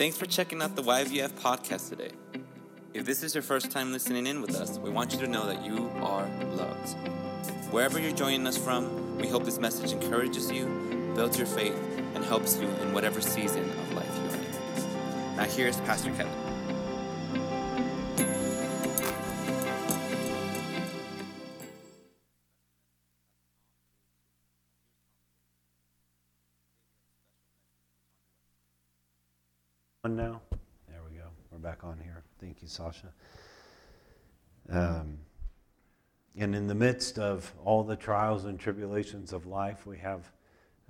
Thanks for checking out the YVF podcast today. If this is your first time listening in with us, we want you to know that you are loved. Wherever you're joining us from, we hope this message encourages you, builds your faith, and helps you in whatever season of life you're in. Now, here's Pastor Kevin. Sasha. Um, and in the midst of all the trials and tribulations of life, we have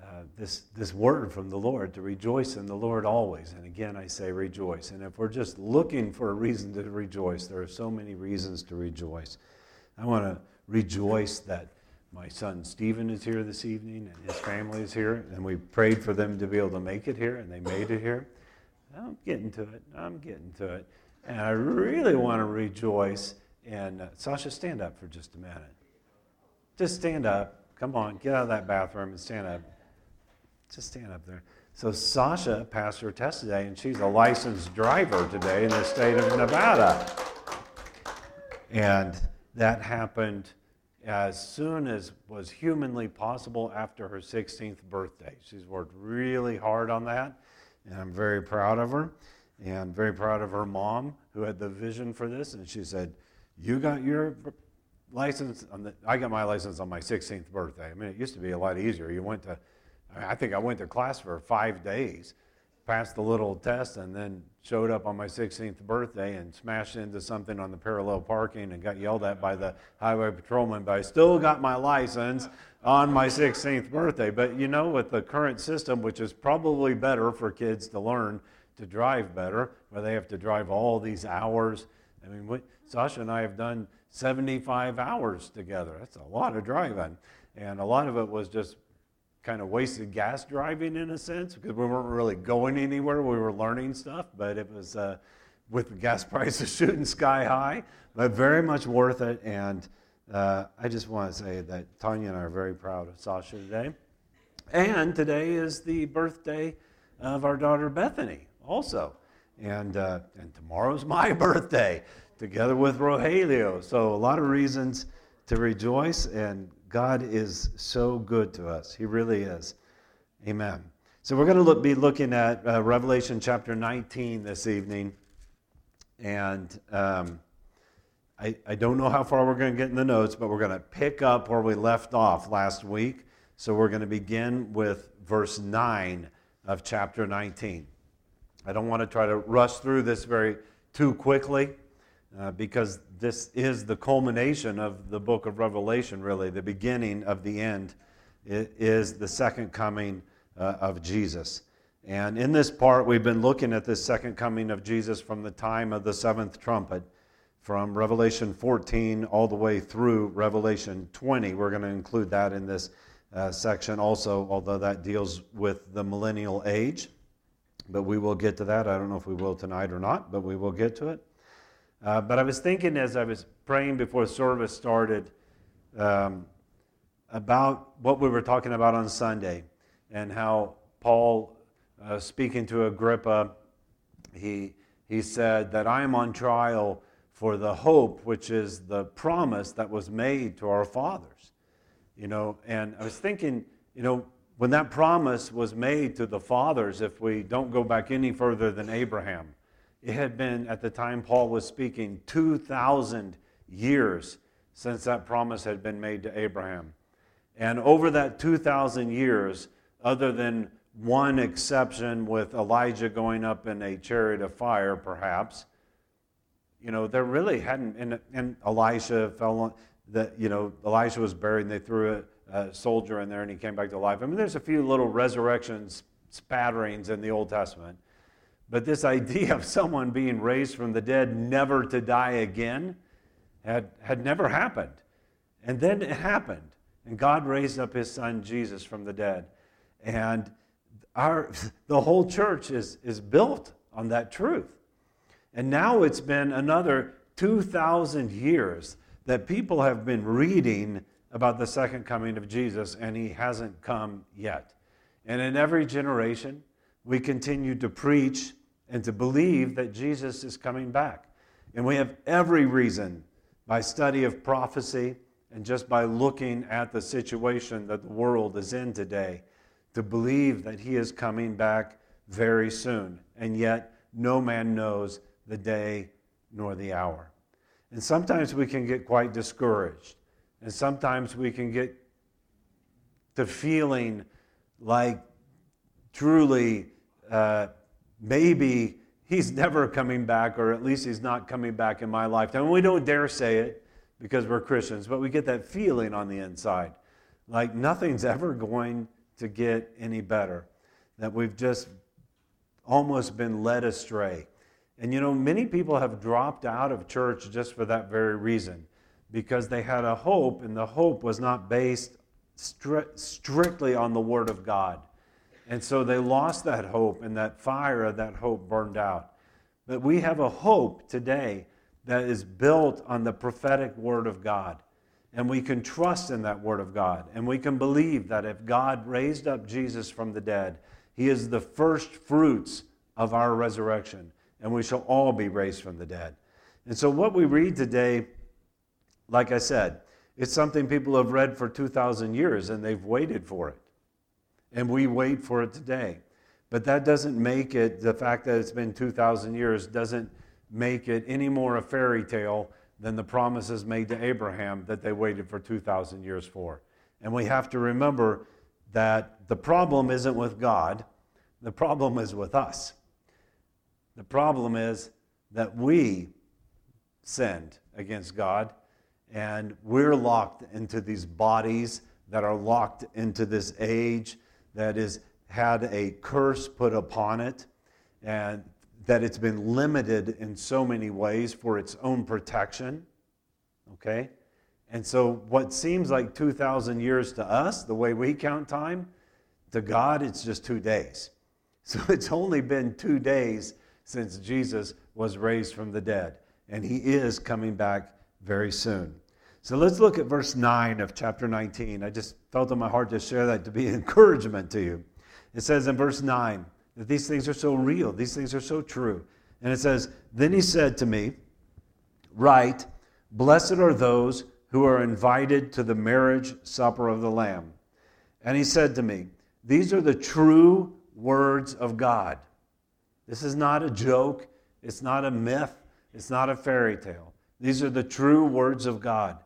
uh, this, this word from the Lord to rejoice in the Lord always. And again, I say rejoice. And if we're just looking for a reason to rejoice, there are so many reasons to rejoice. I want to rejoice that my son Stephen is here this evening and his family is here. And we prayed for them to be able to make it here, and they made it here. I'm getting to it. I'm getting to it. And I really want to rejoice. And uh, Sasha, stand up for just a minute. Just stand up. Come on, get out of that bathroom and stand up. Just stand up there. So Sasha passed her test today, and she's a licensed driver today in the state of Nevada. And that happened as soon as was humanly possible after her 16th birthday. She's worked really hard on that and I'm very proud of her and very proud of her mom who had the vision for this. And she said, You got your license, the, I got my license on my 16th birthday. I mean, it used to be a lot easier. You went to, I think I went to class for five days, passed the little test, and then showed up on my 16th birthday and smashed into something on the parallel parking and got yelled at by the highway patrolman, but I still got my license on my 16th birthday. But you know, with the current system, which is probably better for kids to learn to drive better, where they have to drive all these hours. I mean, we, Sasha and I have done 75 hours together. That's a lot of driving. And a lot of it was just kind of wasted gas driving in a sense because we weren't really going anywhere. We were learning stuff, but it was uh, with the gas prices shooting sky high, but very much worth it. And uh, I just want to say that Tanya and I are very proud of Sasha today. And today is the birthday of our daughter Bethany, also. And, uh, and tomorrow's my birthday, together with Rogelio. So, a lot of reasons to rejoice, and God is so good to us. He really is. Amen. So, we're going to look, be looking at uh, Revelation chapter 19 this evening. And. Um, I, I don't know how far we're going to get in the notes, but we're going to pick up where we left off last week. So we're going to begin with verse 9 of chapter 19. I don't want to try to rush through this very too quickly uh, because this is the culmination of the book of Revelation, really. The beginning of the end is the second coming uh, of Jesus. And in this part, we've been looking at this second coming of Jesus from the time of the seventh trumpet from Revelation 14 all the way through Revelation 20. We're going to include that in this uh, section also, although that deals with the millennial age. But we will get to that. I don't know if we will tonight or not, but we will get to it. Uh, but I was thinking as I was praying before service started um, about what we were talking about on Sunday and how Paul, uh, speaking to Agrippa, he, he said that I am on trial for the hope, which is the promise that was made to our fathers. You know, and I was thinking, you know, when that promise was made to the fathers, if we don't go back any further than Abraham, it had been, at the time Paul was speaking, 2,000 years since that promise had been made to Abraham. And over that 2,000 years, other than one exception with Elijah going up in a chariot of fire, perhaps, you know, there really hadn't, and, and Elisha fell on, that, you know, Elisha was buried and they threw a, soldier in there and he came back to life. I mean, there's a few little resurrections, spatterings in the Old Testament. But this idea of someone being raised from the dead never to die again had, had never happened. And then it happened. And God raised up his son Jesus from the dead. And our, the whole church is, is built on that truth. And now it's been another 2,000 years that people have been reading about the second coming of Jesus, and he hasn't come yet. And in every generation, we continue to preach and to believe that Jesus is coming back. And we have every reason by study of prophecy and just by looking at the situation that the world is in today to believe that he is coming back very soon. And yet, no man knows the day nor the hour. And sometimes we can get quite discouraged. And sometimes we can get the feeling like truly uh, maybe he's never coming back, or at least he's not coming back in my lifetime. And we don't dare say it because we're Christians, but we get that feeling on the inside like nothing's ever going to get any better, that we've just almost been led astray. And you know, many people have dropped out of church just for that very reason, because they had a hope, and the hope was not based stri- strictly on the Word of God. And so they lost that hope, and that fire of that hope burned out. But we have a hope today that is built on the prophetic Word of God. And we can trust in that Word of God. And we can believe that if God raised up Jesus from the dead, He is the first fruits of our resurrection. And we shall all be raised from the dead. And so, what we read today, like I said, it's something people have read for 2,000 years and they've waited for it. And we wait for it today. But that doesn't make it, the fact that it's been 2,000 years doesn't make it any more a fairy tale than the promises made to Abraham that they waited for 2,000 years for. And we have to remember that the problem isn't with God, the problem is with us. The problem is that we sinned against God and we're locked into these bodies that are locked into this age that has had a curse put upon it and that it's been limited in so many ways for its own protection. Okay? And so, what seems like 2,000 years to us, the way we count time, to God, it's just two days. So, it's only been two days since Jesus was raised from the dead, and he is coming back very soon. So, let's look at verse 9 of chapter 19. I just felt in my heart to share that to be an encouragement to you. It says in verse 9, that these things are so real, these things are so true. And it says, Then he said to me, Write, blessed are those who are invited to the marriage supper of the Lamb. And he said to me, These are the true words of God. This is not a joke, it's not a myth, it's not a fairy tale. These are the true words of God.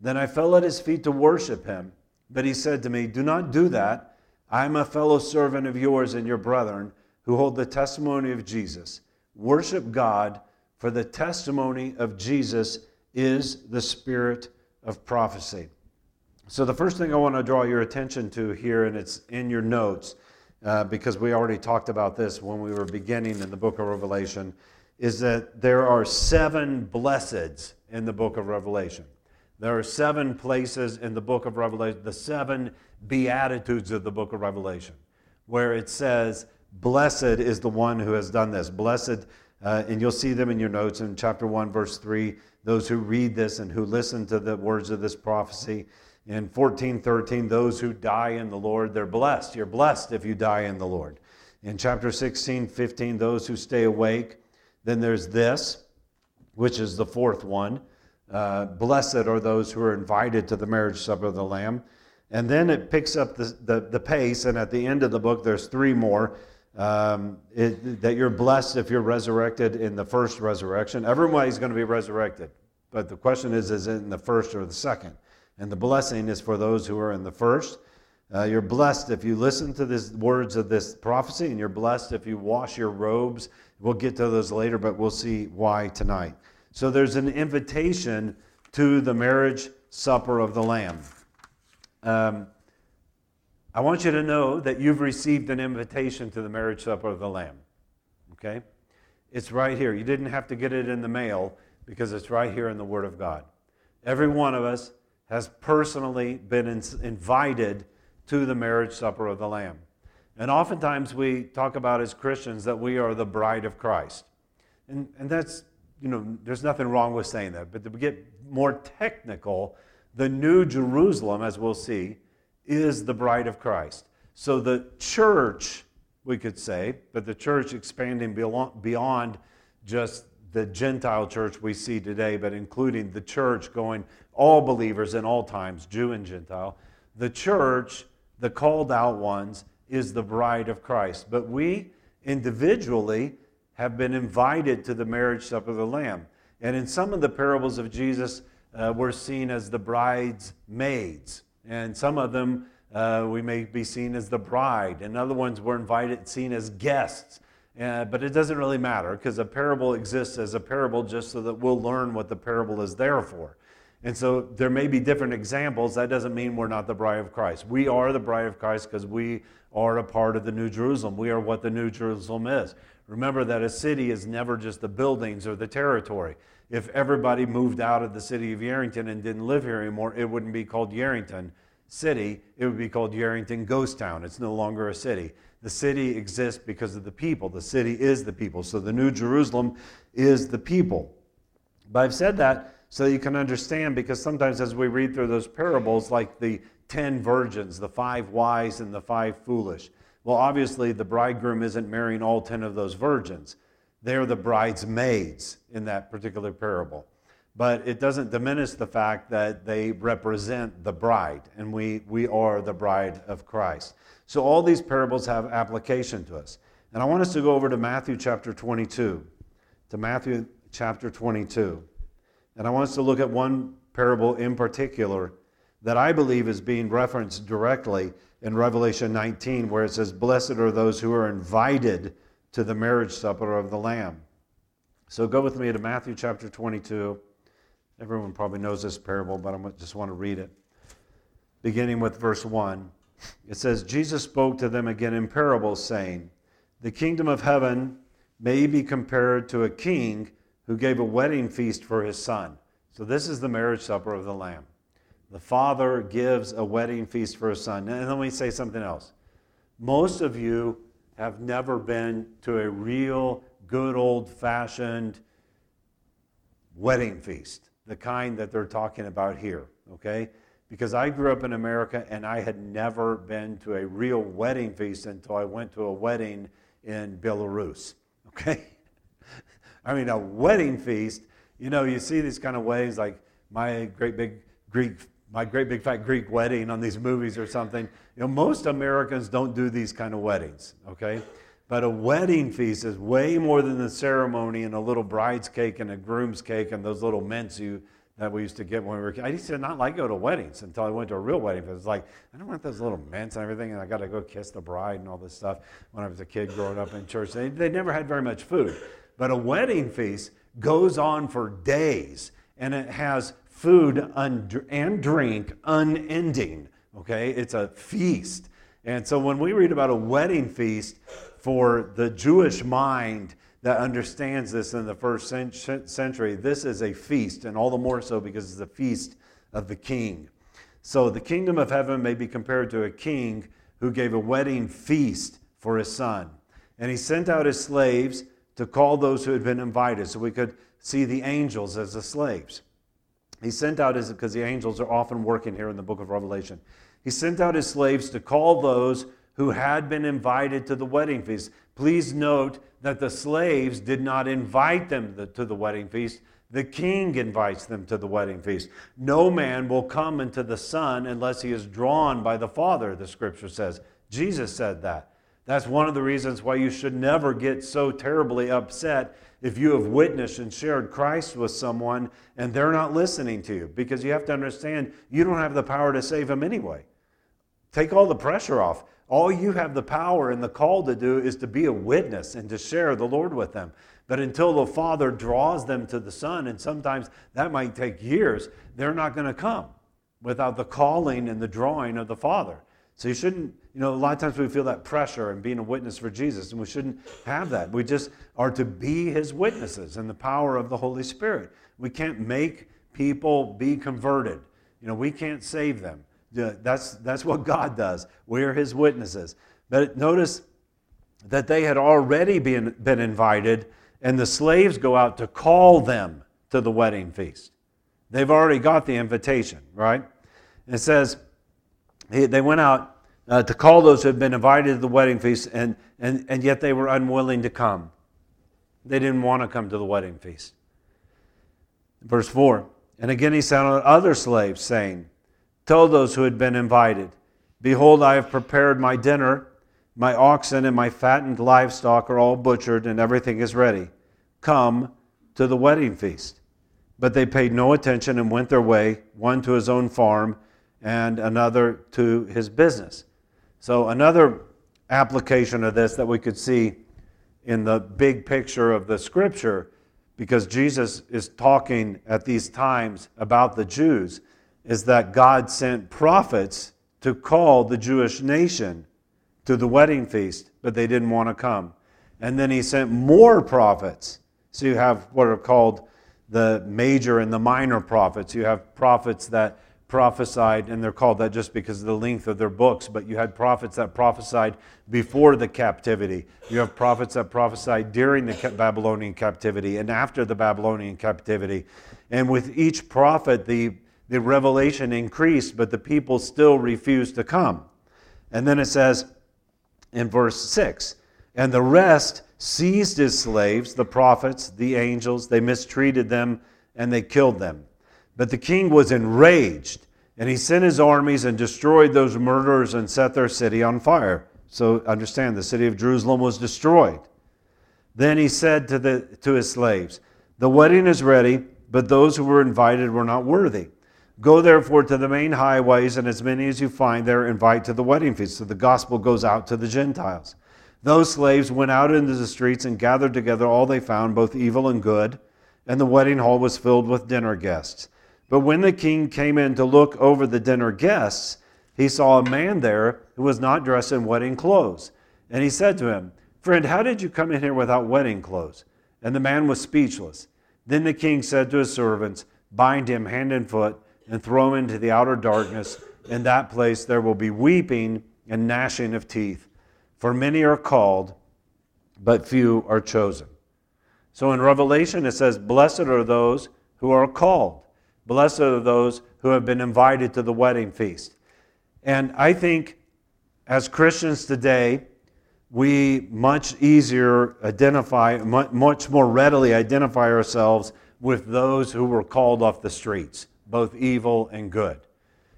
Then I fell at his feet to worship him. But he said to me, Do not do that. I am a fellow servant of yours and your brethren who hold the testimony of Jesus. Worship God, for the testimony of Jesus is the spirit of prophecy. So, the first thing I want to draw your attention to here, and it's in your notes, uh, because we already talked about this when we were beginning in the book of Revelation, is that there are seven blesseds in the book of Revelation. There are seven places in the book of Revelation, the seven beatitudes of the book of Revelation, where it says, Blessed is the one who has done this. Blessed, uh, and you'll see them in your notes in chapter 1, verse 3, those who read this and who listen to the words of this prophecy. In 14, 13, those who die in the Lord, they're blessed. You're blessed if you die in the Lord. In chapter 16, 15, those who stay awake. Then there's this, which is the fourth one. Uh, blessed are those who are invited to the marriage supper of the Lamb. And then it picks up the, the, the pace, and at the end of the book, there's three more um, it, that you're blessed if you're resurrected in the first resurrection. Everybody's going to be resurrected, but the question is, is it in the first or the second? And the blessing is for those who are in the first. Uh, you're blessed if you listen to the words of this prophecy, and you're blessed if you wash your robes. We'll get to those later, but we'll see why tonight. So there's an invitation to the marriage supper of the Lamb. Um, I want you to know that you've received an invitation to the marriage supper of the Lamb. Okay? It's right here. You didn't have to get it in the mail because it's right here in the Word of God. Every one of us has personally been in, invited to the marriage supper of the Lamb. And oftentimes we talk about as Christians that we are the bride of Christ. And, and that's, you know, there's nothing wrong with saying that. But to get more technical, the New Jerusalem, as we'll see, is the bride of Christ. So the church we could say, but the church expanding beyond just the Gentile church we see today, but including the church going all believers in all times, Jew and Gentile. The church, the called out ones, is the bride of Christ. But we individually have been invited to the marriage supper of the Lamb. And in some of the parables of Jesus, uh, we're seen as the bride's maids. And some of them uh, we may be seen as the bride. And other ones we're invited, seen as guests. Uh, but it doesn't really matter because a parable exists as a parable just so that we'll learn what the parable is there for. And so there may be different examples. That doesn't mean we're not the bride of Christ. We are the bride of Christ because we are a part of the New Jerusalem. We are what the New Jerusalem is. Remember that a city is never just the buildings or the territory. If everybody moved out of the city of Yerington and didn't live here anymore, it wouldn't be called Yerington City. It would be called Yerington Ghost Town. It's no longer a city. The city exists because of the people. The city is the people. So the New Jerusalem is the people. But I've said that so you can understand because sometimes as we read through those parables, like the ten virgins, the five wise and the five foolish, well, obviously the bridegroom isn't marrying all ten of those virgins. They're the bridesmaids in that particular parable. But it doesn't diminish the fact that they represent the bride, and we, we are the bride of Christ. So all these parables have application to us. And I want us to go over to Matthew chapter 22. To Matthew chapter 22. And I want us to look at one parable in particular that I believe is being referenced directly in Revelation 19, where it says, Blessed are those who are invited to the marriage supper of the Lamb. So go with me to Matthew chapter 22. Everyone probably knows this parable, but I just want to read it. Beginning with verse 1. It says, Jesus spoke to them again in parables, saying, The kingdom of heaven may be compared to a king who gave a wedding feast for his son. So, this is the marriage supper of the Lamb. The father gives a wedding feast for his son. And let me say something else. Most of you have never been to a real, good, old fashioned wedding feast, the kind that they're talking about here, okay? because I grew up in America and I had never been to a real wedding feast until I went to a wedding in Belarus. Okay? I mean, a wedding feast, you know, you see these kind of weddings like my great big Greek, my great big fat Greek wedding on these movies or something. You know, most Americans don't do these kind of weddings, okay? But a wedding feast is way more than the ceremony and a little bride's cake and a groom's cake and those little mints you that we used to get when we were kids. I used to not like go to weddings until I went to a real wedding. It was like, I don't want those little mints and everything, and I got to go kiss the bride and all this stuff when I was a kid growing up in church. They, they never had very much food. But a wedding feast goes on for days, and it has food and drink unending. Okay? It's a feast. And so when we read about a wedding feast for the Jewish mind, that understands this in the first century. This is a feast, and all the more so because it's a feast of the king. So the kingdom of heaven may be compared to a king who gave a wedding feast for his son. And he sent out his slaves to call those who had been invited. So we could see the angels as the slaves. He sent out his, because the angels are often working here in the book of Revelation. He sent out his slaves to call those who had been invited to the wedding feast. Please note that the slaves did not invite them to the wedding feast. The king invites them to the wedding feast. No man will come into the Son unless he is drawn by the Father, the scripture says. Jesus said that. That's one of the reasons why you should never get so terribly upset if you have witnessed and shared Christ with someone and they're not listening to you, because you have to understand you don't have the power to save them anyway. Take all the pressure off. All you have the power and the call to do is to be a witness and to share the Lord with them. But until the Father draws them to the Son, and sometimes that might take years, they're not going to come without the calling and the drawing of the Father. So you shouldn't, you know, a lot of times we feel that pressure and being a witness for Jesus, and we shouldn't have that. We just are to be his witnesses in the power of the Holy Spirit. We can't make people be converted. You know, we can't save them. That's, that's what God does. We're his witnesses. But notice that they had already been, been invited, and the slaves go out to call them to the wedding feast. They've already got the invitation, right? it says they went out uh, to call those who had been invited to the wedding feast, and, and, and yet they were unwilling to come. They didn't want to come to the wedding feast. Verse 4 And again he sent on other slaves, saying, Tell those who had been invited, Behold, I have prepared my dinner. My oxen and my fattened livestock are all butchered, and everything is ready. Come to the wedding feast. But they paid no attention and went their way, one to his own farm and another to his business. So, another application of this that we could see in the big picture of the scripture, because Jesus is talking at these times about the Jews, is that God sent prophets to call the Jewish nation to the wedding feast, but they didn't want to come. And then he sent more prophets. So you have what are called the major and the minor prophets. You have prophets that prophesied, and they're called that just because of the length of their books, but you had prophets that prophesied before the captivity. You have prophets that prophesied during the Babylonian captivity and after the Babylonian captivity. And with each prophet, the, the revelation increased, but the people still refused to come. And then it says in verse 6 And the rest seized his slaves, the prophets, the angels, they mistreated them, and they killed them. But the king was enraged, and he sent his armies and destroyed those murderers and set their city on fire. So understand, the city of Jerusalem was destroyed. Then he said to, the, to his slaves, The wedding is ready, but those who were invited were not worthy. Go therefore to the main highways, and as many as you find there, invite to the wedding feast. So the gospel goes out to the Gentiles. Those slaves went out into the streets and gathered together all they found, both evil and good, and the wedding hall was filled with dinner guests. But when the king came in to look over the dinner guests, he saw a man there who was not dressed in wedding clothes. And he said to him, Friend, how did you come in here without wedding clothes? And the man was speechless. Then the king said to his servants, Bind him hand and foot and throw him into the outer darkness. In that place there will be weeping and gnashing of teeth. For many are called, but few are chosen. So in Revelation it says, Blessed are those who are called. Blessed are those who have been invited to the wedding feast. And I think as Christians today, we much easier identify, much more readily identify ourselves with those who were called off the streets, both evil and good.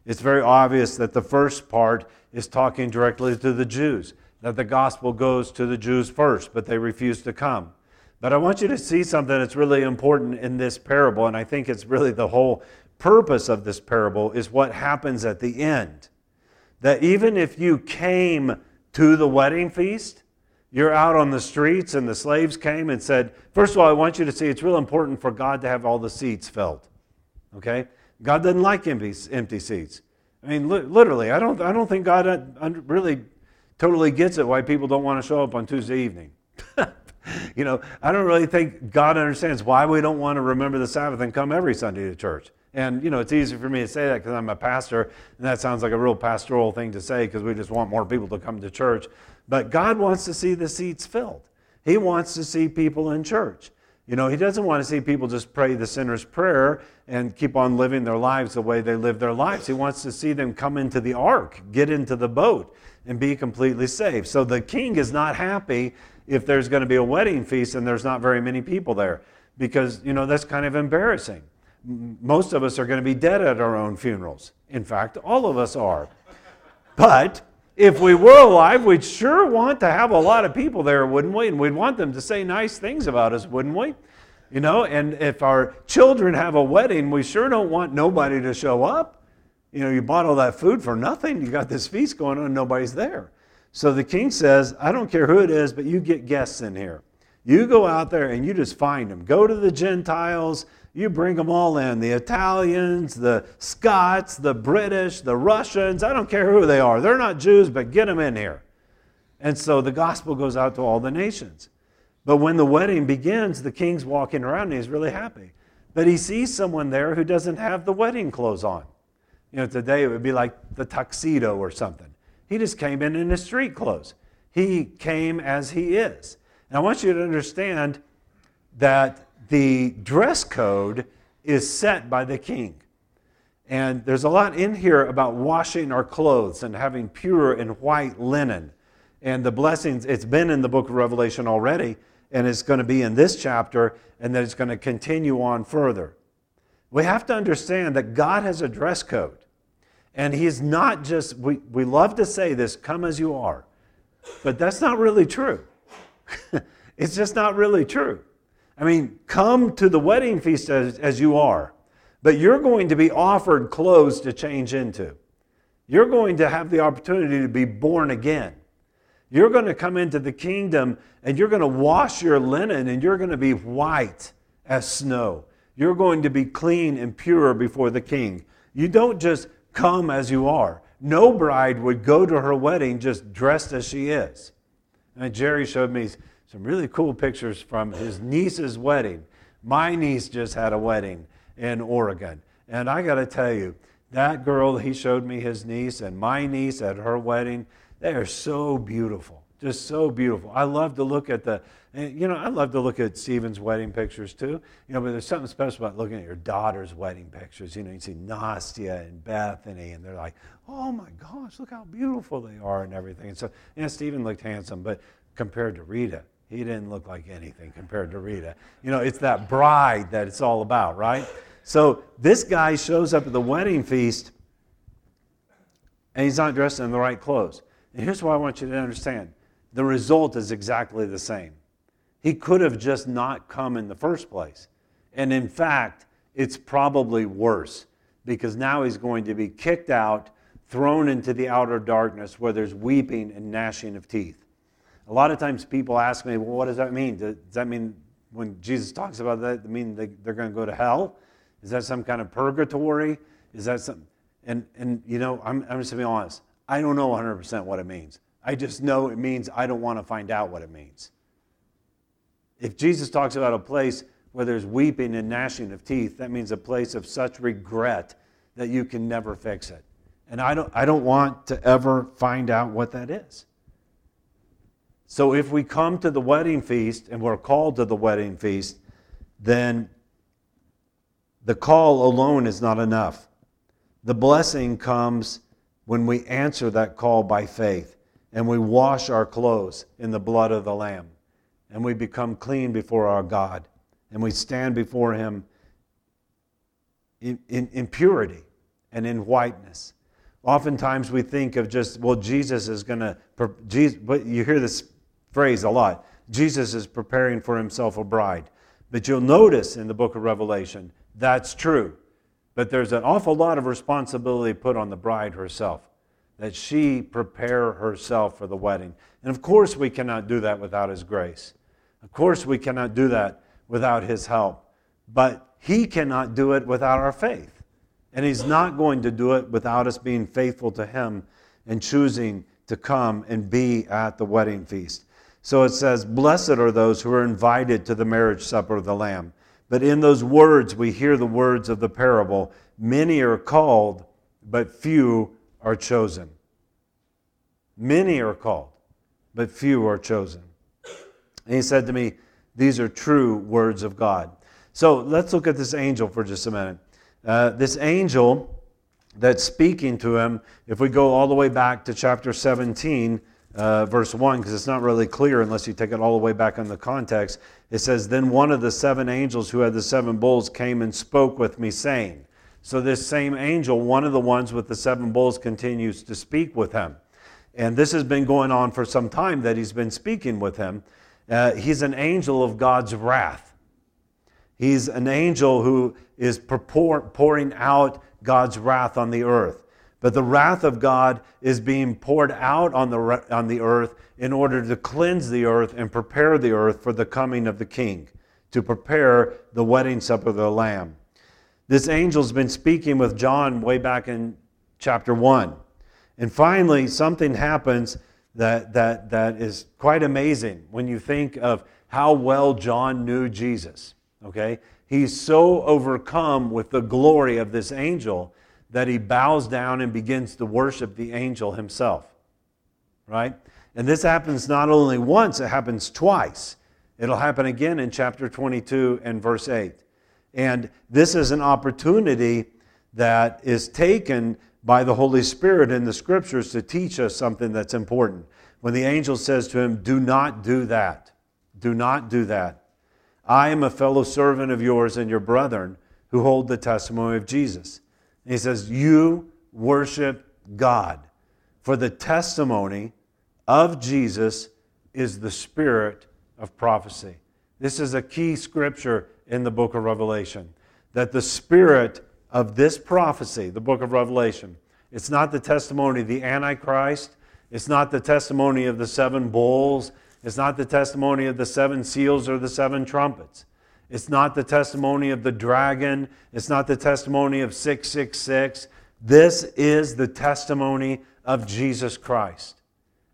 It's very obvious that the first part is talking directly to the Jews, that the gospel goes to the Jews first, but they refuse to come. But I want you to see something that's really important in this parable, and I think it's really the whole purpose of this parable is what happens at the end. That even if you came to the wedding feast, you're out on the streets and the slaves came and said, First of all, I want you to see it's real important for God to have all the seats filled. Okay? God doesn't like empty, empty seats. I mean, li- literally, I don't, I don't think God uh, really totally gets it why people don't want to show up on Tuesday evening. you know, I don't really think God understands why we don't want to remember the Sabbath and come every Sunday to church. And, you know, it's easy for me to say that because I'm a pastor, and that sounds like a real pastoral thing to say because we just want more people to come to church. But God wants to see the seats filled. He wants to see people in church. You know, He doesn't want to see people just pray the sinner's prayer and keep on living their lives the way they live their lives. He wants to see them come into the ark, get into the boat, and be completely saved. So the king is not happy if there's going to be a wedding feast and there's not very many people there because, you know, that's kind of embarrassing. Most of us are going to be dead at our own funerals. In fact, all of us are. But if we were alive, we'd sure want to have a lot of people there, wouldn't we? And we'd want them to say nice things about us, wouldn't we? You know, and if our children have a wedding, we sure don't want nobody to show up. You know, you bought all that food for nothing. You got this feast going on, nobody's there. So the king says, I don't care who it is, but you get guests in here. You go out there and you just find them. Go to the Gentiles, you bring them all in the Italians, the Scots, the British, the Russians. I don't care who they are. They're not Jews, but get them in here. And so the gospel goes out to all the nations. But when the wedding begins, the king's walking around and he's really happy. But he sees someone there who doesn't have the wedding clothes on. You know, today it would be like the tuxedo or something. He just came in in his street clothes. He came as he is. And I want you to understand that the dress code is set by the king. And there's a lot in here about washing our clothes and having pure and white linen. And the blessings, it's been in the book of Revelation already, and it's going to be in this chapter, and then it's going to continue on further. We have to understand that God has a dress code. And He's not just, we, we love to say this, come as you are, but that's not really true. it's just not really true. I mean, come to the wedding feast as, as you are, but you're going to be offered clothes to change into. You're going to have the opportunity to be born again. You're going to come into the kingdom and you're going to wash your linen and you're going to be white as snow. You're going to be clean and pure before the king. You don't just come as you are. No bride would go to her wedding just dressed as she is. And Jerry showed me some really cool pictures from his niece's wedding. My niece just had a wedding in Oregon. And I got to tell you, that girl, he showed me his niece, and my niece at her wedding, they are so beautiful. Just so beautiful. I love to look at the, eh, you know, I love to look at Stephen's wedding pictures too. You know, but there's something special about looking at your daughter's wedding pictures. You know, you see Nastia and Bethany, and they're like, oh my gosh, look how beautiful they are and everything. And so, yeah, Stephen looked handsome, but compared to Rita, he didn't look like anything compared to Rita. You know, it's that bride that it's all about, right? So this guy shows up at the wedding feast and he's not dressed in the right clothes. And here's what I want you to understand the result is exactly the same. He could have just not come in the first place. And in fact, it's probably worse because now he's going to be kicked out, thrown into the outer darkness where there's weeping and gnashing of teeth. A lot of times people ask me, well, what does that mean? Does that mean when Jesus talks about that, mean they, they're going to go to hell? Is that some kind of purgatory? Is that some? And, and you know, I'm, I'm just to be honest. I don't know 100% what it means. I just know it means I don't want to find out what it means. If Jesus talks about a place where there's weeping and gnashing of teeth, that means a place of such regret that you can never fix it. And I don't, I don't want to ever find out what that is. So if we come to the wedding feast and we're called to the wedding feast, then the call alone is not enough. The blessing comes when we answer that call by faith and we wash our clothes in the blood of the Lamb and we become clean before our God and we stand before Him in, in, in purity and in whiteness. Oftentimes we think of just, well, Jesus is going to, but you hear this phrase a lot. Jesus is preparing for himself a bride. But you'll notice in the book of Revelation, that's true. But there's an awful lot of responsibility put on the bride herself, that she prepare herself for the wedding. And of course, we cannot do that without his grace. Of course, we cannot do that without his help. But he cannot do it without our faith. And he's not going to do it without us being faithful to him and choosing to come and be at the wedding feast. So it says, Blessed are those who are invited to the marriage supper of the Lamb. But in those words, we hear the words of the parable Many are called, but few are chosen. Many are called, but few are chosen. And he said to me, These are true words of God. So let's look at this angel for just a minute. Uh, this angel that's speaking to him, if we go all the way back to chapter 17, uh, verse 1 because it's not really clear unless you take it all the way back in the context. It says, Then one of the seven angels who had the seven bowls came and spoke with me, saying, So this same angel, one of the ones with the seven bowls, continues to speak with him. And this has been going on for some time that he's been speaking with him. Uh, he's an angel of God's wrath. He's an angel who is pouring out God's wrath on the earth. But the wrath of God is being poured out on the, on the earth in order to cleanse the earth and prepare the earth for the coming of the king, to prepare the wedding supper of the Lamb. This angel's been speaking with John way back in chapter 1. And finally, something happens that, that, that is quite amazing when you think of how well John knew Jesus. Okay? He's so overcome with the glory of this angel that he bows down and begins to worship the angel himself. Right? And this happens not only once, it happens twice. It'll happen again in chapter 22 and verse 8. And this is an opportunity that is taken by the Holy Spirit in the scriptures to teach us something that's important. When the angel says to him, Do not do that, do not do that. I am a fellow servant of yours and your brethren who hold the testimony of Jesus. And he says, You worship God. For the testimony of Jesus is the spirit of prophecy. This is a key scripture in the book of Revelation that the spirit of this prophecy, the book of Revelation, it's not the testimony of the Antichrist, it's not the testimony of the seven bowls, it's not the testimony of the seven seals or the seven trumpets. It's not the testimony of the dragon. It's not the testimony of 666. This is the testimony of Jesus Christ.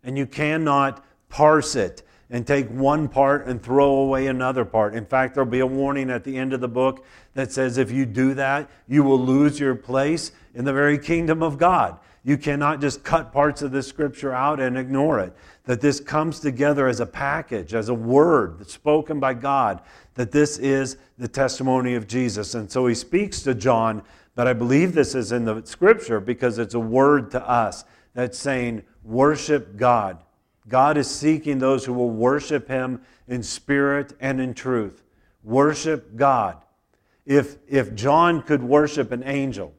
And you cannot parse it and take one part and throw away another part. In fact, there'll be a warning at the end of the book that says if you do that, you will lose your place in the very kingdom of God. You cannot just cut parts of the scripture out and ignore it. That this comes together as a package, as a word spoken by God, that this is the testimony of Jesus. And so he speaks to John, but I believe this is in the scripture because it's a word to us that's saying, worship God. God is seeking those who will worship him in spirit and in truth. Worship God. If, if John could worship an angel,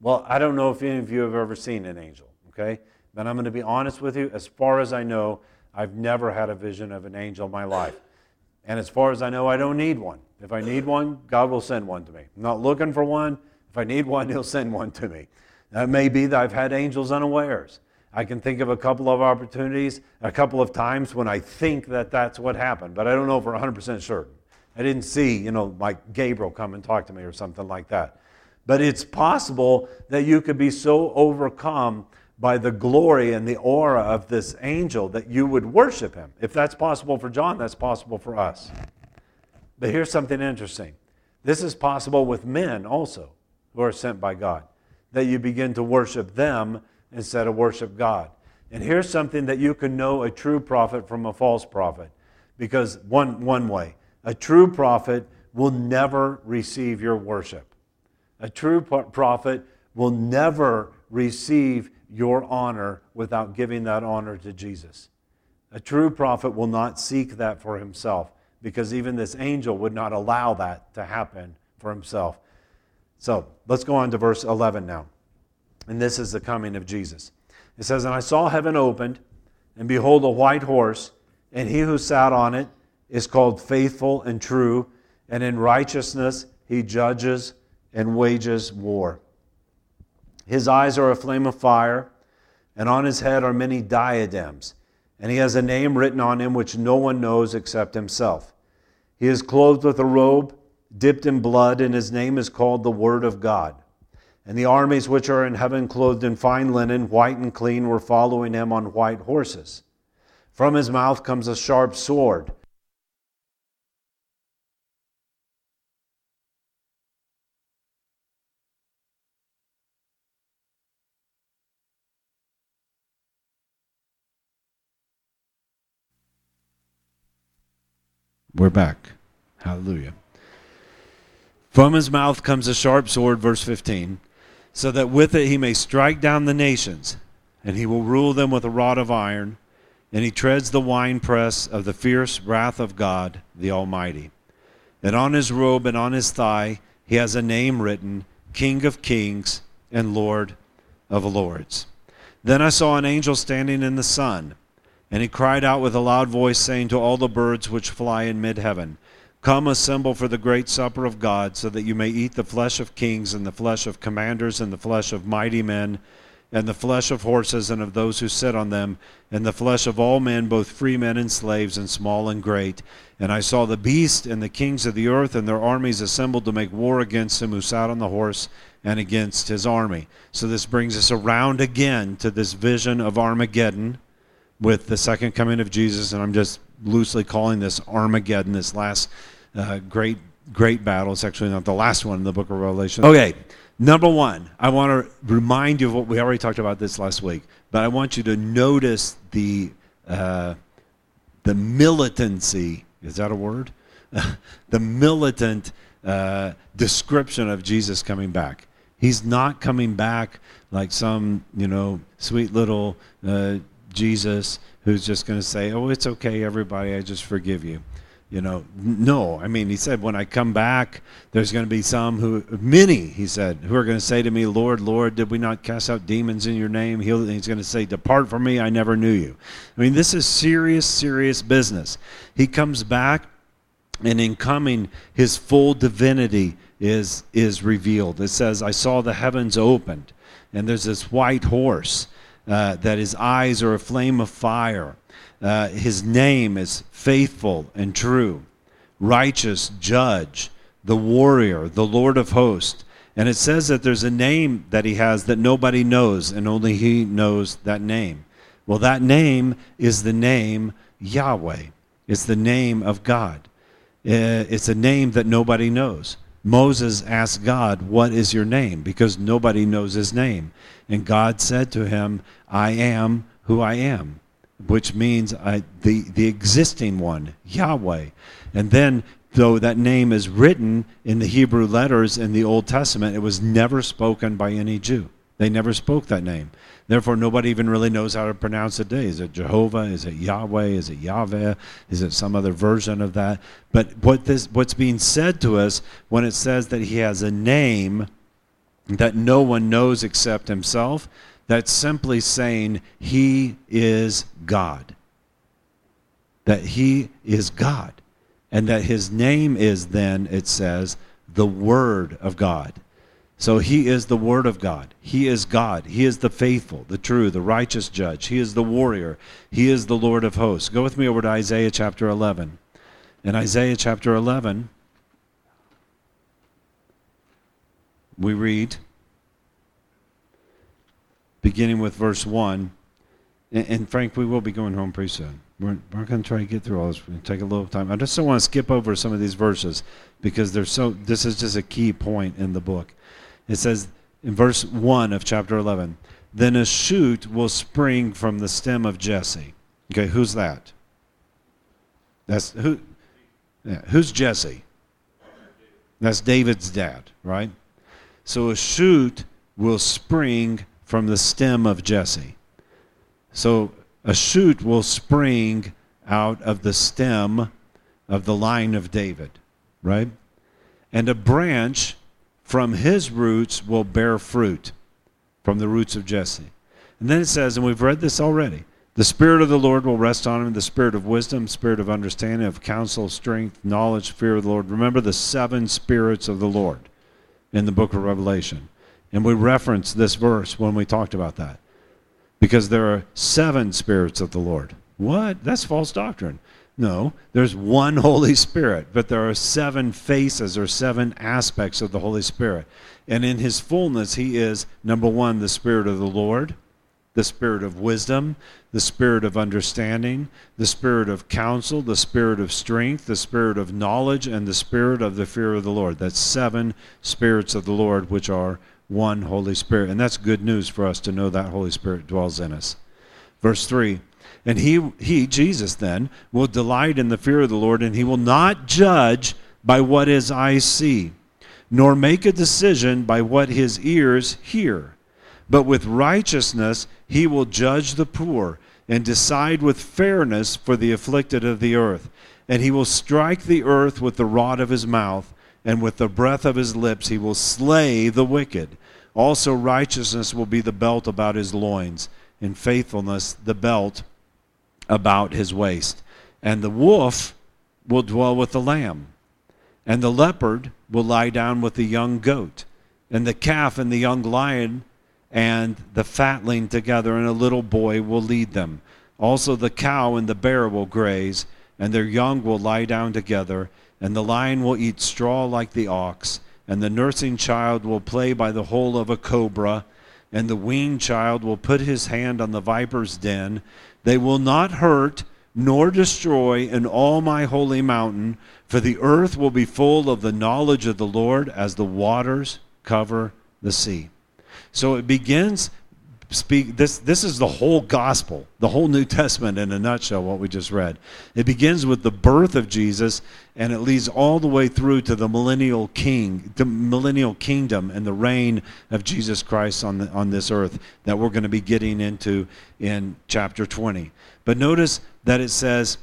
well, I don't know if any of you have ever seen an angel, okay? But I'm going to be honest with you. As far as I know, I've never had a vision of an angel in my life. And as far as I know, I don't need one. If I need one, God will send one to me. I'm not looking for one. If I need one, He'll send one to me. That may be that I've had angels unawares. I can think of a couple of opportunities, a couple of times when I think that that's what happened, but I don't know for 100% certain. I didn't see, you know, like Gabriel come and talk to me or something like that. But it's possible that you could be so overcome by the glory and the aura of this angel that you would worship him. If that's possible for John, that's possible for us. But here's something interesting this is possible with men also who are sent by God, that you begin to worship them instead of worship God. And here's something that you can know a true prophet from a false prophet. Because one, one way, a true prophet will never receive your worship. A true prophet will never receive your honor without giving that honor to Jesus. A true prophet will not seek that for himself because even this angel would not allow that to happen for himself. So let's go on to verse 11 now. And this is the coming of Jesus. It says, And I saw heaven opened, and behold, a white horse, and he who sat on it is called faithful and true, and in righteousness he judges and wages war. His eyes are a flame of fire, and on his head are many diadems, and he has a name written on him which no one knows except himself. He is clothed with a robe dipped in blood, and his name is called the Word of God. And the armies which are in heaven, clothed in fine linen, white and clean, were following him on white horses. From his mouth comes a sharp sword We're back. Hallelujah. From his mouth comes a sharp sword, verse 15, so that with it he may strike down the nations, and he will rule them with a rod of iron, and he treads the winepress of the fierce wrath of God, the Almighty. And on his robe and on his thigh he has a name written King of Kings and Lord of Lords. Then I saw an angel standing in the sun and he cried out with a loud voice, saying to all the birds which fly in mid heaven, Come assemble for the great supper of God, so that you may eat the flesh of kings, and the flesh of commanders, and the flesh of mighty men, and the flesh of horses and of those who sit on them, and the flesh of all men, both free men and slaves, and small and great. And I saw the beast and the kings of the earth and their armies assembled to make war against him who sat on the horse and against his army. So this brings us around again to this vision of Armageddon with the second coming of Jesus, and I'm just loosely calling this Armageddon, this last uh, great great battle. It's actually not the last one in the book of Revelation. Okay, number one, I want to remind you of what we already talked about this last week, but I want you to notice the uh, the militancy. Is that a word? the militant uh, description of Jesus coming back. He's not coming back like some, you know, sweet little uh, Jesus who's just going to say, "Oh, it's okay, everybody. I just forgive you." You know, no. I mean, he said, when I come back, there's going to be some who, many, he said, who are going to say to me, Lord, Lord, did we not cast out demons in your name? He'll, he's going to say, Depart from me, I never knew you. I mean, this is serious, serious business. He comes back, and in coming, his full divinity is, is revealed. It says, I saw the heavens opened, and there's this white horse uh, that his eyes are a flame of fire uh, his name is faithful and true, righteous judge, the warrior, the Lord of hosts. And it says that there's a name that he has that nobody knows, and only he knows that name. Well, that name is the name Yahweh. It's the name of God. Uh, it's a name that nobody knows. Moses asked God, What is your name? Because nobody knows his name. And God said to him, I am who I am which means uh, the, the existing one, Yahweh. And then, though that name is written in the Hebrew letters in the Old Testament, it was never spoken by any Jew. They never spoke that name. Therefore, nobody even really knows how to pronounce it today. Is it Jehovah? Is it Yahweh? Is it Yahweh? Is it some other version of that? But what this, what's being said to us when it says that he has a name that no one knows except himself, that's simply saying he is God. That he is God. And that his name is then, it says, the Word of God. So he is the Word of God. He is God. He is the faithful, the true, the righteous judge. He is the warrior. He is the Lord of hosts. Go with me over to Isaiah chapter 11. In Isaiah chapter 11, we read, beginning with verse 1. And, and Frank, we will be going home pretty soon. We're, we're going to try to get through all this. We're take a little time. I just don't want to skip over some of these verses because they're so, this is just a key point in the book. It says in verse 1 of chapter 11, Then a shoot will spring from the stem of Jesse. Okay, who's that? That's who? Yeah, who's Jesse? That's David's dad, right? So a shoot will spring from the stem of Jesse. So a shoot will spring out of the stem of the line of David, right? And a branch from his roots will bear fruit from the roots of Jesse. And then it says, and we've read this already the Spirit of the Lord will rest on him, the Spirit of wisdom, Spirit of understanding, of counsel, strength, knowledge, fear of the Lord. Remember the seven spirits of the Lord in the book of Revelation. And we referenced this verse when we talked about that. Because there are seven spirits of the Lord. What? That's false doctrine. No, there's one Holy Spirit, but there are seven faces or seven aspects of the Holy Spirit. And in his fullness, he is, number one, the Spirit of the Lord, the Spirit of wisdom, the Spirit of understanding, the Spirit of counsel, the Spirit of strength, the Spirit of knowledge, and the Spirit of the fear of the Lord. That's seven spirits of the Lord, which are one Holy Spirit. And that's good news for us to know that Holy Spirit dwells in us. Verse 3 And he, he, Jesus, then, will delight in the fear of the Lord, and he will not judge by what his eyes see, nor make a decision by what his ears hear. But with righteousness he will judge the poor, and decide with fairness for the afflicted of the earth. And he will strike the earth with the rod of his mouth and with the breath of his lips he will slay the wicked. Also, righteousness will be the belt about his loins, and faithfulness the belt about his waist. And the wolf will dwell with the lamb, and the leopard will lie down with the young goat, and the calf and the young lion and the fatling together, and a little boy will lead them. Also, the cow and the bear will graze, and their young will lie down together and the lion will eat straw like the ox, and the nursing child will play by the hole of a cobra, and the weaned child will put his hand on the viper's den. They will not hurt nor destroy in all my holy mountain, for the earth will be full of the knowledge of the Lord as the waters cover the sea. So it begins speak this this is the whole gospel the whole new testament in a nutshell what we just read. It begins with the birth of jesus and it leads all the way through to the millennial king the millennial kingdom and the reign of jesus christ on the, on this earth that we're going to be getting into in chapter 20 but notice that it says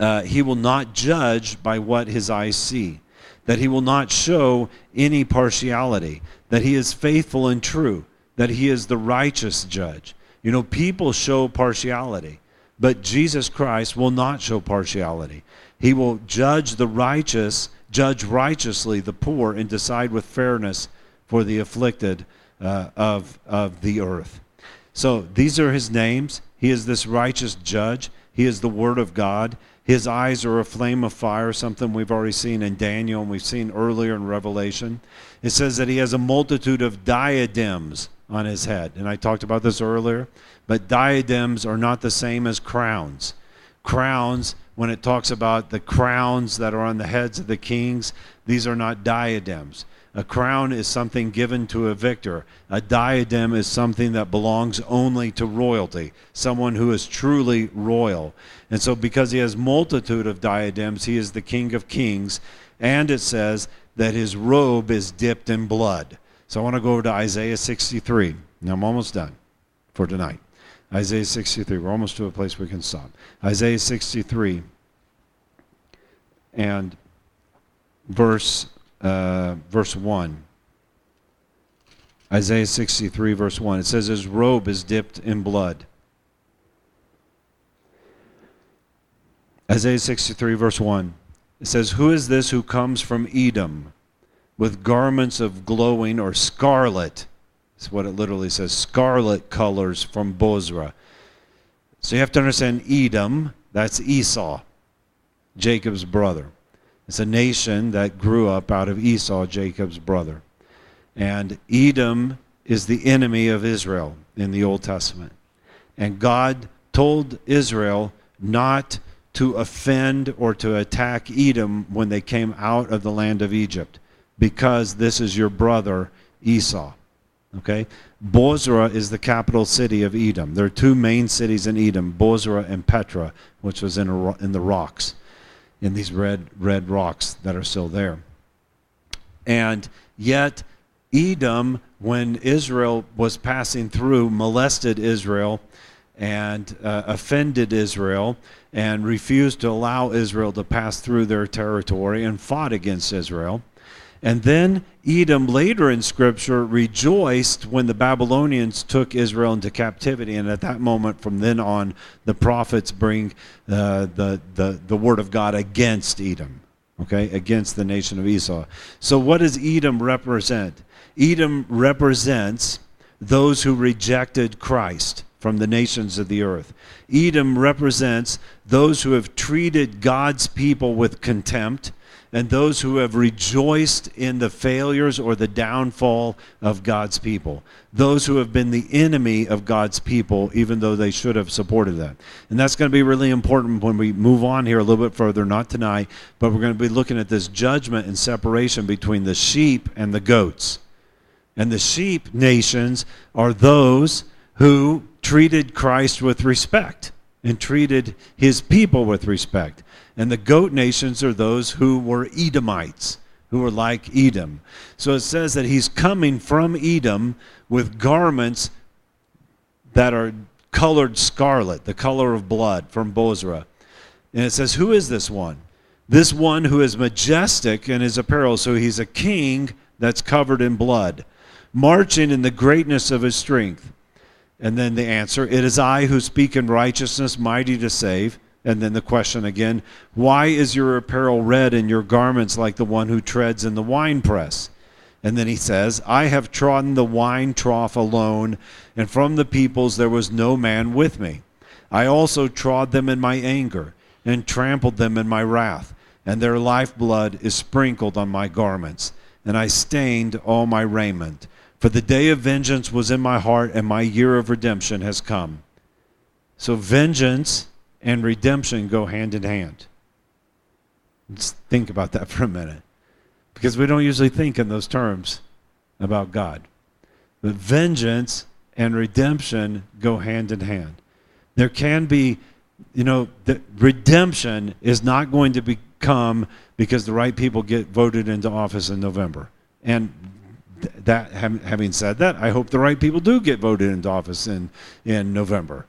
uh, he will not judge by what his eyes see that he will not show any partiality that he is faithful and true that he is the righteous judge. You know, people show partiality, but Jesus Christ will not show partiality. He will judge the righteous, judge righteously the poor, and decide with fairness for the afflicted uh, of, of the earth. So these are his names. He is this righteous judge. He is the Word of God. His eyes are a flame of fire, something we've already seen in Daniel and we've seen earlier in Revelation. It says that he has a multitude of diadems on his head. And I talked about this earlier, but diadems are not the same as crowns. Crowns, when it talks about the crowns that are on the heads of the kings, these are not diadems. A crown is something given to a victor. A diadem is something that belongs only to royalty, someone who is truly royal. And so, because he has multitude of diadems, he is the King of kings. And it says that his robe is dipped in blood. So I want to go over to Isaiah 63. Now I'm almost done for tonight. Isaiah 63. We're almost to a place we can stop. Isaiah 63 and verse uh, verse 1. Isaiah 63, verse 1. It says, His robe is dipped in blood. Isaiah 63, verse 1. It says, Who is this who comes from Edom? With garments of glowing or scarlet. That's what it literally says scarlet colors from Bozrah. So you have to understand Edom, that's Esau, Jacob's brother. It's a nation that grew up out of Esau, Jacob's brother. And Edom is the enemy of Israel in the Old Testament. And God told Israel not to offend or to attack Edom when they came out of the land of Egypt because this is your brother Esau. Okay? Bozrah is the capital city of Edom. There are two main cities in Edom, Bozrah and Petra, which was in, a, in the rocks, in these red, red rocks that are still there. And yet, Edom, when Israel was passing through, molested Israel and uh, offended Israel and refused to allow Israel to pass through their territory and fought against Israel. And then Edom later in Scripture rejoiced when the Babylonians took Israel into captivity. And at that moment, from then on, the prophets bring uh, the, the, the word of God against Edom, okay, against the nation of Esau. So, what does Edom represent? Edom represents those who rejected Christ from the nations of the earth. Edom represents those who have treated God's people with contempt and those who have rejoiced in the failures or the downfall of God's people. Those who have been the enemy of God's people, even though they should have supported that. And that's going to be really important when we move on here a little bit further, not tonight, but we're going to be looking at this judgment and separation between the sheep and the goats. And the sheep nations are those who treated Christ with respect and treated his people with respect. And the goat nations are those who were Edomites, who were like Edom. So it says that he's coming from Edom with garments that are colored scarlet, the color of blood from Bozrah. And it says, Who is this one? This one who is majestic in his apparel. So he's a king that's covered in blood, marching in the greatness of his strength. And then the answer It is I who speak in righteousness, mighty to save. And then the question again Why is your apparel red and your garments like the one who treads in the winepress? And then he says, I have trodden the wine trough alone, and from the peoples there was no man with me. I also trod them in my anger, and trampled them in my wrath, and their lifeblood is sprinkled on my garments, and I stained all my raiment. For the day of vengeance was in my heart, and my year of redemption has come. So, vengeance and redemption go hand in hand. Let's think about that for a minute. Because we don't usually think in those terms about God. But vengeance and redemption go hand in hand. There can be, you know, the redemption is not going to become because the right people get voted into office in November. And that having said that, I hope the right people do get voted into office in, in November.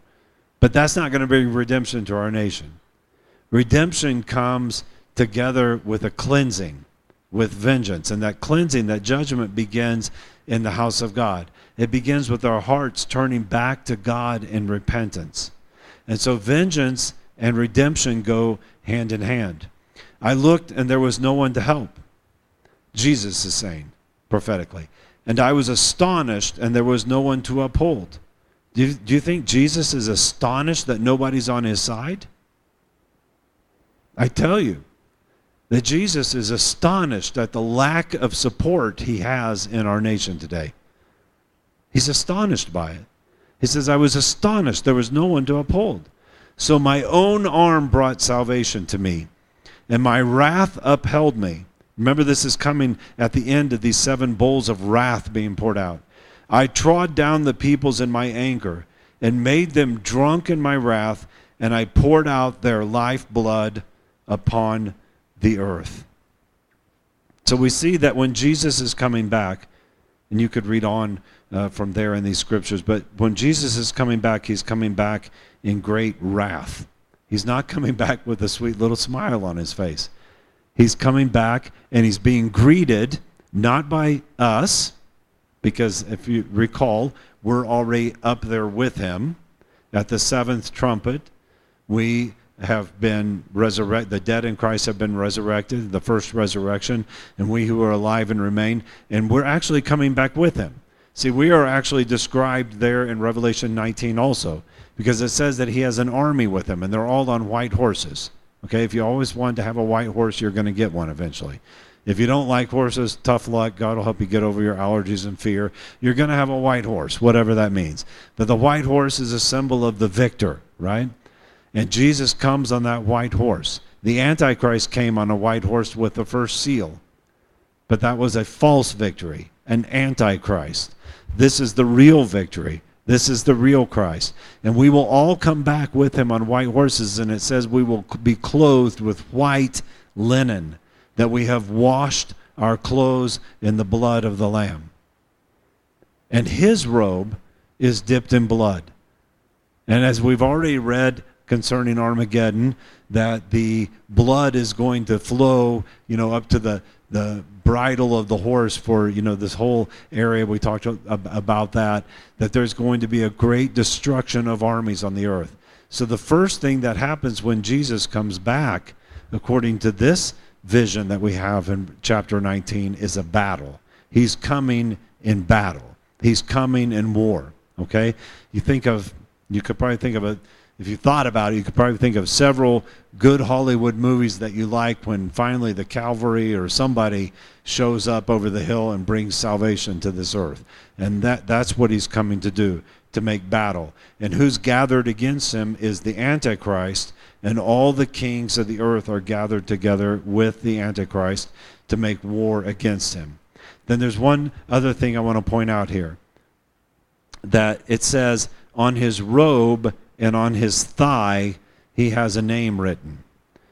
But that's not going to bring redemption to our nation. Redemption comes together with a cleansing, with vengeance. And that cleansing, that judgment begins in the house of God. It begins with our hearts turning back to God in repentance. And so vengeance and redemption go hand in hand. I looked and there was no one to help. Jesus is saying prophetically. And I was astonished and there was no one to uphold. Do you, do you think Jesus is astonished that nobody's on his side? I tell you that Jesus is astonished at the lack of support he has in our nation today. He's astonished by it. He says, I was astonished. There was no one to uphold. So my own arm brought salvation to me, and my wrath upheld me. Remember, this is coming at the end of these seven bowls of wrath being poured out. I trod down the peoples in my anger and made them drunk in my wrath, and I poured out their life blood upon the earth. So we see that when Jesus is coming back, and you could read on uh, from there in these scriptures, but when Jesus is coming back, he's coming back in great wrath. He's not coming back with a sweet little smile on his face. He's coming back and he's being greeted not by us, because if you recall, we're already up there with him. At the seventh trumpet, we have been resurrected, the dead in Christ have been resurrected, the first resurrection, and we who are alive and remain, and we're actually coming back with him. See, we are actually described there in Revelation 19 also, because it says that he has an army with him, and they're all on white horses. Okay, if you always wanted to have a white horse, you're going to get one eventually. If you don't like horses, tough luck. God will help you get over your allergies and fear. You're going to have a white horse, whatever that means. But the white horse is a symbol of the victor, right? And Jesus comes on that white horse. The Antichrist came on a white horse with the first seal. But that was a false victory, an Antichrist. This is the real victory. This is the real Christ. And we will all come back with him on white horses. And it says we will be clothed with white linen, that we have washed our clothes in the blood of the Lamb. And his robe is dipped in blood. And as we've already read concerning Armageddon, that the blood is going to flow, you know, up to the, the bridle of the horse for you know this whole area we talked about that that there's going to be a great destruction of armies on the earth so the first thing that happens when jesus comes back according to this vision that we have in chapter 19 is a battle he's coming in battle he's coming in war okay you think of you could probably think of it if you thought about it, you could probably think of several good Hollywood movies that you like when finally the cavalry or somebody shows up over the hill and brings salvation to this earth. And that, that's what he's coming to do, to make battle. And who's gathered against him is the Antichrist, and all the kings of the earth are gathered together with the Antichrist to make war against him. Then there's one other thing I want to point out here that it says, on his robe and on his thigh he has a name written.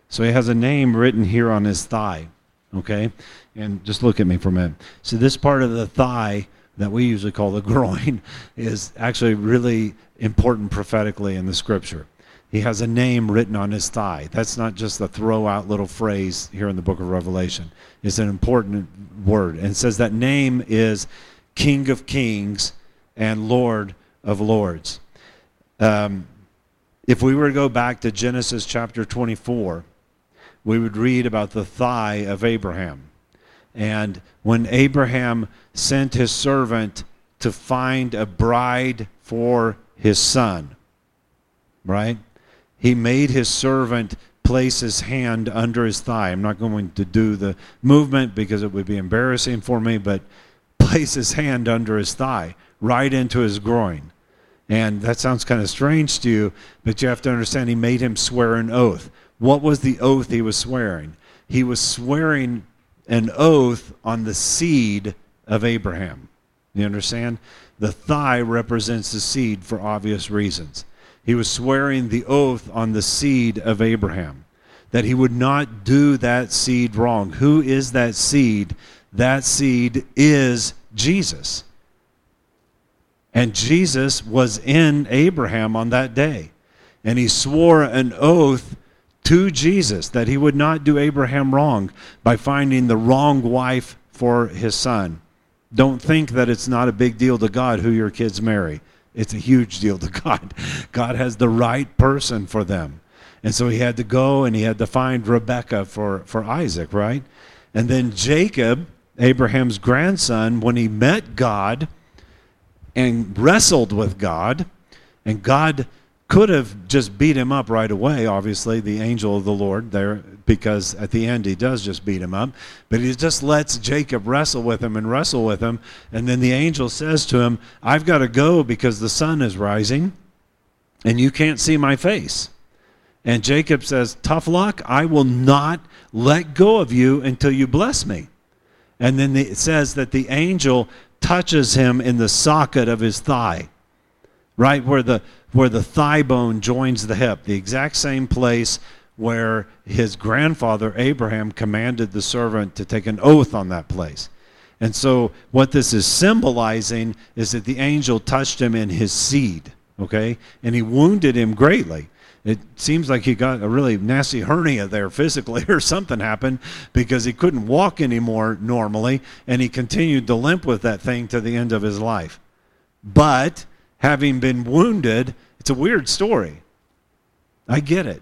So he has a name written here on his thigh. Okay? And just look at me for a minute. So this part of the thigh that we usually call the groin is actually really important prophetically in the scripture. He has a name written on his thigh. That's not just a throw out little phrase here in the book of Revelation. It's an important word. And says that name is King of Kings and Lord of Lords. Um, if we were to go back to Genesis chapter 24, we would read about the thigh of Abraham. And when Abraham sent his servant to find a bride for his son, right? He made his servant place his hand under his thigh. I'm not going to do the movement because it would be embarrassing for me, but place his hand under his thigh, right into his groin. And that sounds kind of strange to you, but you have to understand he made him swear an oath. What was the oath he was swearing? He was swearing an oath on the seed of Abraham. You understand? The thigh represents the seed for obvious reasons. He was swearing the oath on the seed of Abraham that he would not do that seed wrong. Who is that seed? That seed is Jesus. And Jesus was in Abraham on that day. And he swore an oath to Jesus that he would not do Abraham wrong by finding the wrong wife for his son. Don't think that it's not a big deal to God who your kids marry. It's a huge deal to God. God has the right person for them. And so he had to go and he had to find Rebekah for, for Isaac, right? And then Jacob, Abraham's grandson, when he met God and wrestled with God, and God could have just beat him up right away, obviously, the angel of the Lord there, because at the end he does just beat him up. But he just lets Jacob wrestle with him and wrestle with him. And then the angel says to him, I've got to go because the sun is rising and you can't see my face. And Jacob says, Tough luck, I will not let go of you until you bless me. And then it says that the angel touches him in the socket of his thigh, right where the where the thigh bone joins the hip, the exact same place where his grandfather Abraham commanded the servant to take an oath on that place. And so, what this is symbolizing is that the angel touched him in his seed, okay? And he wounded him greatly. It seems like he got a really nasty hernia there physically, or something happened because he couldn't walk anymore normally, and he continued to limp with that thing to the end of his life. But having been wounded, it's a weird story. I get it.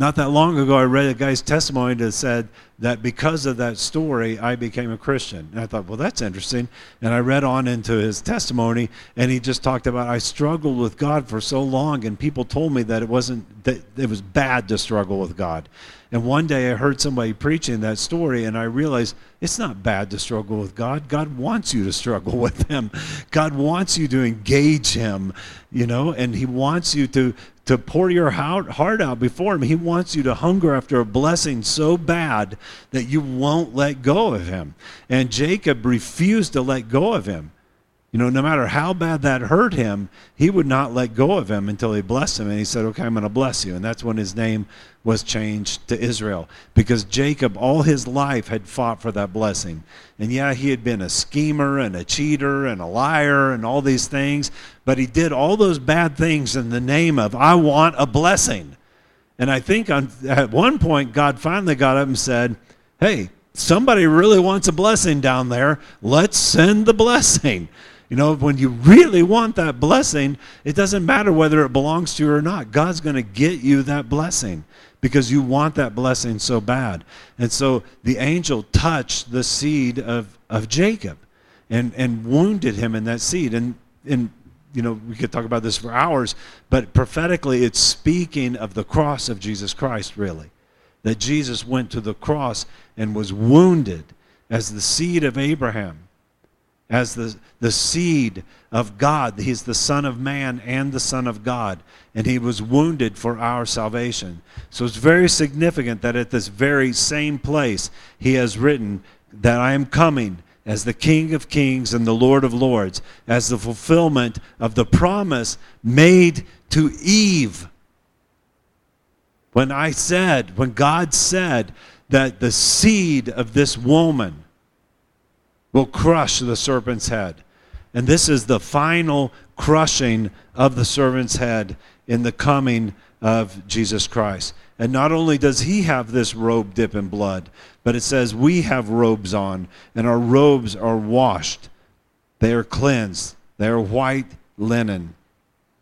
Not that long ago, I read a guy's testimony that said that because of that story, I became a Christian. And I thought, well, that's interesting. And I read on into his testimony, and he just talked about I struggled with God for so long, and people told me that it wasn't that it was bad to struggle with God. And one day I heard somebody preaching that story, and I realized it's not bad to struggle with God. God wants you to struggle with Him. God wants you to engage Him, you know, and He wants you to to pour your heart out before Him. He wants you to hunger after a blessing so bad that you won't let go of Him. And Jacob refused to let go of Him. You know, no matter how bad that hurt him, he would not let go of him until he blessed him. And he said, Okay, I'm going to bless you. And that's when his name was changed to Israel. Because Jacob, all his life, had fought for that blessing. And yeah, he had been a schemer and a cheater and a liar and all these things. But he did all those bad things in the name of, I want a blessing. And I think on, at one point, God finally got up and said, Hey, somebody really wants a blessing down there. Let's send the blessing. You know, when you really want that blessing, it doesn't matter whether it belongs to you or not. God's going to get you that blessing because you want that blessing so bad. And so the angel touched the seed of, of Jacob and, and wounded him in that seed. And, and, you know, we could talk about this for hours, but prophetically, it's speaking of the cross of Jesus Christ, really. That Jesus went to the cross and was wounded as the seed of Abraham as the, the seed of God. He's the Son of Man and the Son of God. And he was wounded for our salvation. So it's very significant that at this very same place, he has written that I am coming as the King of Kings and the Lord of Lords, as the fulfillment of the promise made to Eve. When I said, when God said that the seed of this woman, will crush the serpent's head. And this is the final crushing of the serpent's head in the coming of Jesus Christ. And not only does he have this robe dip in blood, but it says we have robes on, and our robes are washed. They are cleansed. They are white linen.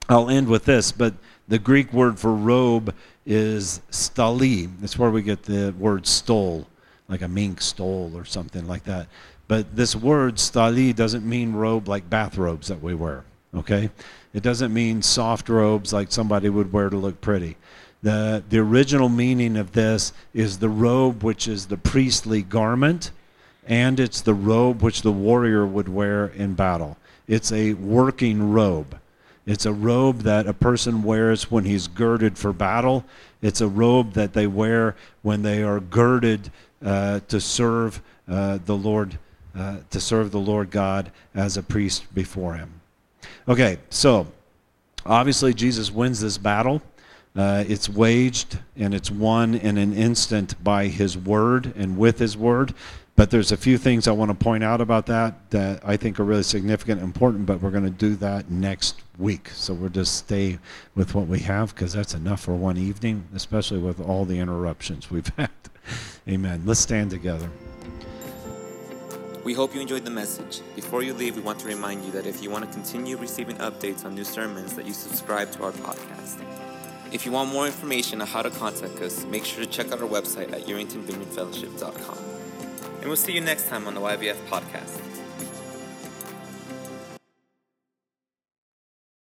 I'll end with this, but the Greek word for robe is stali. That's where we get the word stole, like a mink stole or something like that. But this word stali doesn't mean robe like bathrobes that we wear, okay? It doesn't mean soft robes like somebody would wear to look pretty. The, the original meaning of this is the robe, which is the priestly garment, and it's the robe which the warrior would wear in battle. It's a working robe. It's a robe that a person wears when he's girded for battle. It's a robe that they wear when they are girded uh, to serve uh, the Lord uh, to serve the Lord God as a priest before him. Okay, so obviously Jesus wins this battle. Uh, it's waged and it's won in an instant by his word and with his word. But there's a few things I want to point out about that that I think are really significant and important, but we're going to do that next week. So we'll just stay with what we have because that's enough for one evening, especially with all the interruptions we've had. Amen. Let's stand together. We hope you enjoyed the message. Before you leave, we want to remind you that if you want to continue receiving updates on new sermons, that you subscribe to our podcast. If you want more information on how to contact us, make sure to check out our website at YeringtonVineyardFellowship.com. And we'll see you next time on the YVF podcast.